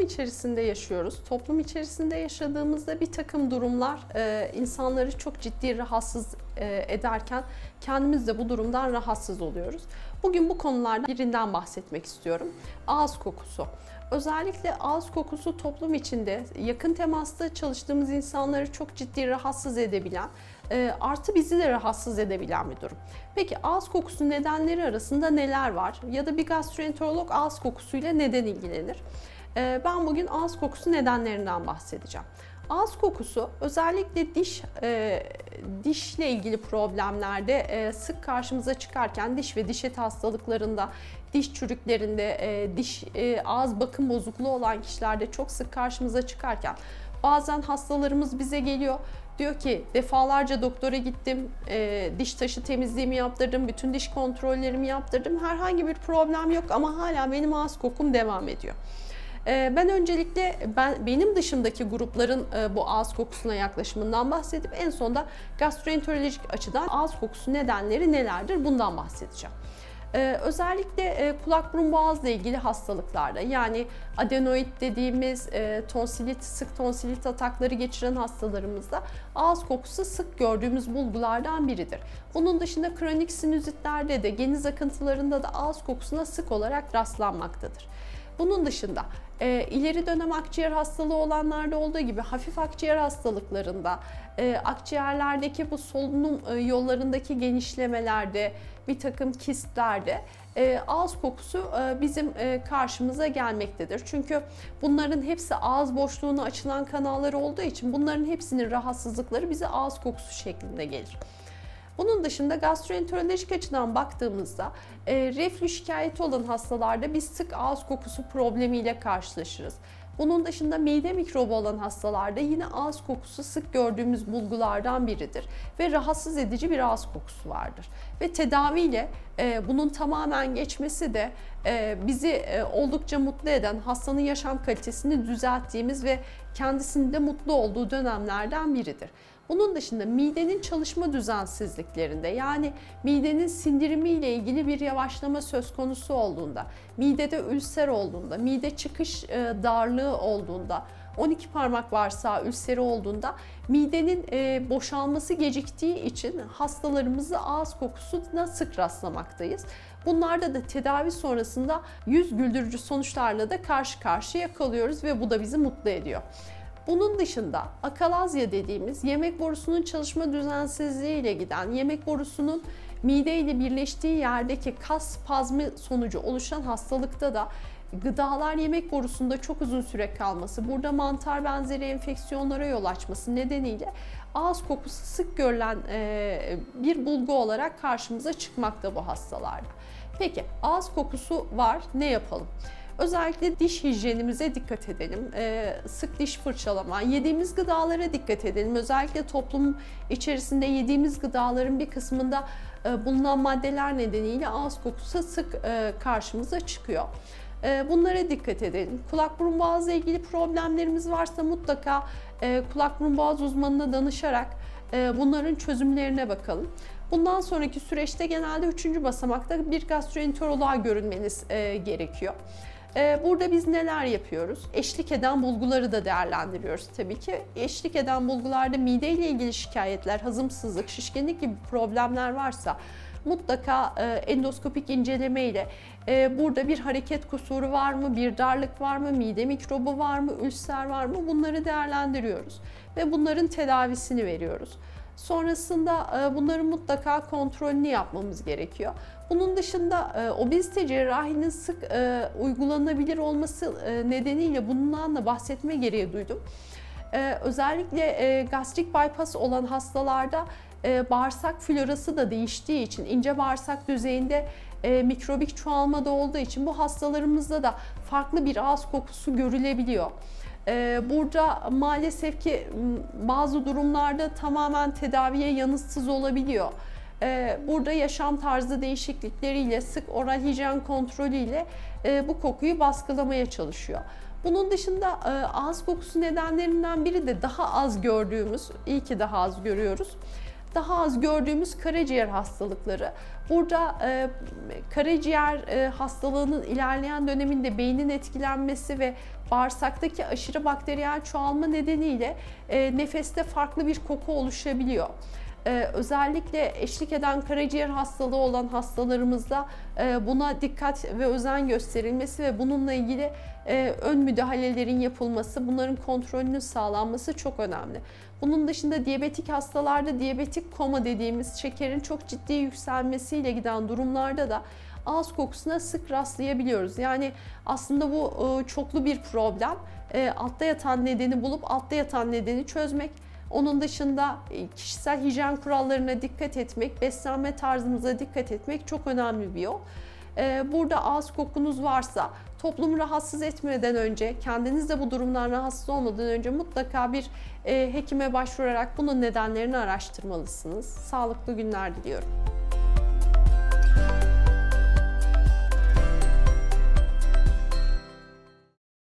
içerisinde yaşıyoruz. Toplum içerisinde yaşadığımızda bir takım durumlar e, insanları çok ciddi rahatsız e, ederken kendimiz de bu durumdan rahatsız oluyoruz. Bugün bu konulardan birinden bahsetmek istiyorum. Ağız kokusu. Özellikle ağız kokusu toplum içinde yakın temasta çalıştığımız insanları çok ciddi rahatsız edebilen, e, artı bizi de rahatsız edebilen bir durum. Peki ağız kokusu nedenleri arasında neler var? Ya da bir gastroenterolog ağız kokusuyla neden ilgilenir? E, ben bugün ağız kokusu nedenlerinden bahsedeceğim. Ağız kokusu özellikle diş e, dişle ilgili problemlerde e, sık karşımıza çıkarken diş ve diş eti hastalıklarında, diş çürüklerinde, e, diş e, ağız bakım bozukluğu olan kişilerde çok sık karşımıza çıkarken bazen hastalarımız bize geliyor diyor ki defalarca doktora gittim, e, diş taşı temizliğimi yaptırdım, bütün diş kontrollerimi yaptırdım. Herhangi bir problem yok ama hala benim ağız kokum devam ediyor. Ee, ben öncelikle ben benim dışındaki grupların e, bu ağız kokusuna yaklaşımından bahsedip en sonunda gastroenterolojik açıdan ağız kokusu nedenleri nelerdir bundan bahsedeceğim. Ee, özellikle e, kulak burun boğazla ilgili hastalıklarda yani adenoid dediğimiz e, tonsilit, sık tonsilit atakları geçiren hastalarımızda ağız kokusu sık gördüğümüz bulgulardan biridir. Bunun dışında kronik sinüzitlerde de geniz akıntılarında da ağız kokusuna sık olarak rastlanmaktadır. Bunun dışında e, ileri dönem akciğer hastalığı olanlarda olduğu gibi hafif akciğer hastalıklarında, e, akciğerlerdeki bu solunum e, yollarındaki genişlemelerde, bir takım kistlerde e, ağız kokusu e, bizim e, karşımıza gelmektedir. Çünkü bunların hepsi ağız boşluğuna açılan kanalları olduğu için bunların hepsinin rahatsızlıkları bize ağız kokusu şeklinde gelir. Bunun dışında gastroenterolojik açıdan baktığımızda e, reflü şikayeti olan hastalarda biz sık ağız kokusu problemiyle karşılaşırız. Bunun dışında mide mikrobu olan hastalarda yine ağız kokusu sık gördüğümüz bulgulardan biridir ve rahatsız edici bir ağız kokusu vardır. Ve tedaviyle e, bunun tamamen geçmesi de e, bizi e, oldukça mutlu eden, hastanın yaşam kalitesini düzelttiğimiz ve kendisinde mutlu olduğu dönemlerden biridir. Bunun dışında midenin çalışma düzensizliklerinde yani midenin sindirimi ile ilgili bir yavaşlama söz konusu olduğunda, midede ülser olduğunda, mide çıkış e, darlığı olduğunda, 12 parmak varsa ülseri olduğunda midenin e, boşalması geciktiği için hastalarımızı ağız kokusuna sık rastlamaktayız. Bunlarda da tedavi sonrasında yüz güldürücü sonuçlarla da karşı karşıya kalıyoruz ve bu da bizi mutlu ediyor. Bunun dışında akalazya dediğimiz yemek borusunun çalışma düzensizliği ile giden yemek borusunun mide ile birleştiği yerdeki kas spazmı sonucu oluşan hastalıkta da gıdalar yemek borusunda çok uzun süre kalması, burada mantar benzeri enfeksiyonlara yol açması nedeniyle ağız kokusu sık görülen bir bulgu olarak karşımıza çıkmakta bu hastalarda. Peki ağız kokusu var ne yapalım? Özellikle diş hijyenimize dikkat edelim. Ee, sık diş fırçalama, yediğimiz gıdalara dikkat edelim. Özellikle toplum içerisinde yediğimiz gıdaların bir kısmında e, bulunan maddeler nedeniyle ağız kokusu sık e, karşımıza çıkıyor. E, bunlara dikkat edelim. Kulak burun boğazla ilgili problemlerimiz varsa mutlaka kulak burun boğaz uzmanına danışarak bunların çözümlerine bakalım. Bundan sonraki süreçte genelde üçüncü basamakta bir gastroenteroloğa görünmeniz gerekiyor. Ee, burada biz neler yapıyoruz? Eşlik eden bulguları da değerlendiriyoruz tabii ki. Eşlik eden bulgularda mide ile ilgili şikayetler, hazımsızlık, şişkinlik gibi problemler varsa mutlaka e, endoskopik inceleme ile e, burada bir hareket kusuru var mı, bir darlık var mı, mide mikrobu var mı, ülser var mı bunları değerlendiriyoruz ve bunların tedavisini veriyoruz. Sonrasında e, bunların mutlaka kontrolünü yapmamız gerekiyor. Bunun dışında e, obezite cerrahinin sık e, uygulanabilir olması nedeniyle bundan da bahsetme gereği duydum. Özellikle gastrik bypass olan hastalarda bağırsak florası da değiştiği için ince bağırsak düzeyinde mikrobik çoğalma da olduğu için bu hastalarımızda da farklı bir ağız kokusu görülebiliyor. Ee, burada maalesef ki bazı durumlarda tamamen tedaviye yanıtsız olabiliyor. Ee, burada yaşam tarzı değişiklikleriyle, sık oral hijyen kontrolüyle e, bu kokuyu baskılamaya çalışıyor. Bunun dışında e, ağız kokusu nedenlerinden biri de daha az gördüğümüz, iyi ki daha az görüyoruz daha az gördüğümüz karaciğer hastalıkları. Burada e, karaciğer e, hastalığının ilerleyen döneminde beynin etkilenmesi ve bağırsaktaki aşırı bakteriyel çoğalma nedeniyle e, nefeste farklı bir koku oluşabiliyor. Ee, özellikle eşlik eden karaciğer hastalığı olan hastalarımızda e, buna dikkat ve özen gösterilmesi ve bununla ilgili e, ön müdahalelerin yapılması, bunların kontrolünün sağlanması çok önemli. Bunun dışında diyabetik hastalarda diyabetik koma dediğimiz şekerin çok ciddi yükselmesiyle giden durumlarda da ağız kokusuna sık rastlayabiliyoruz. Yani aslında bu e, çoklu bir problem. E, altta yatan nedeni bulup altta yatan nedeni çözmek. Onun dışında e, kişisel hijyen kurallarına dikkat etmek, beslenme tarzımıza dikkat etmek çok önemli bir yol. E, Burada ağız kokunuz varsa toplumu rahatsız etmeden önce, kendiniz de bu durumdan rahatsız olmadan önce mutlaka bir e, hekime başvurarak bunun nedenlerini araştırmalısınız. Sağlıklı günler diliyorum.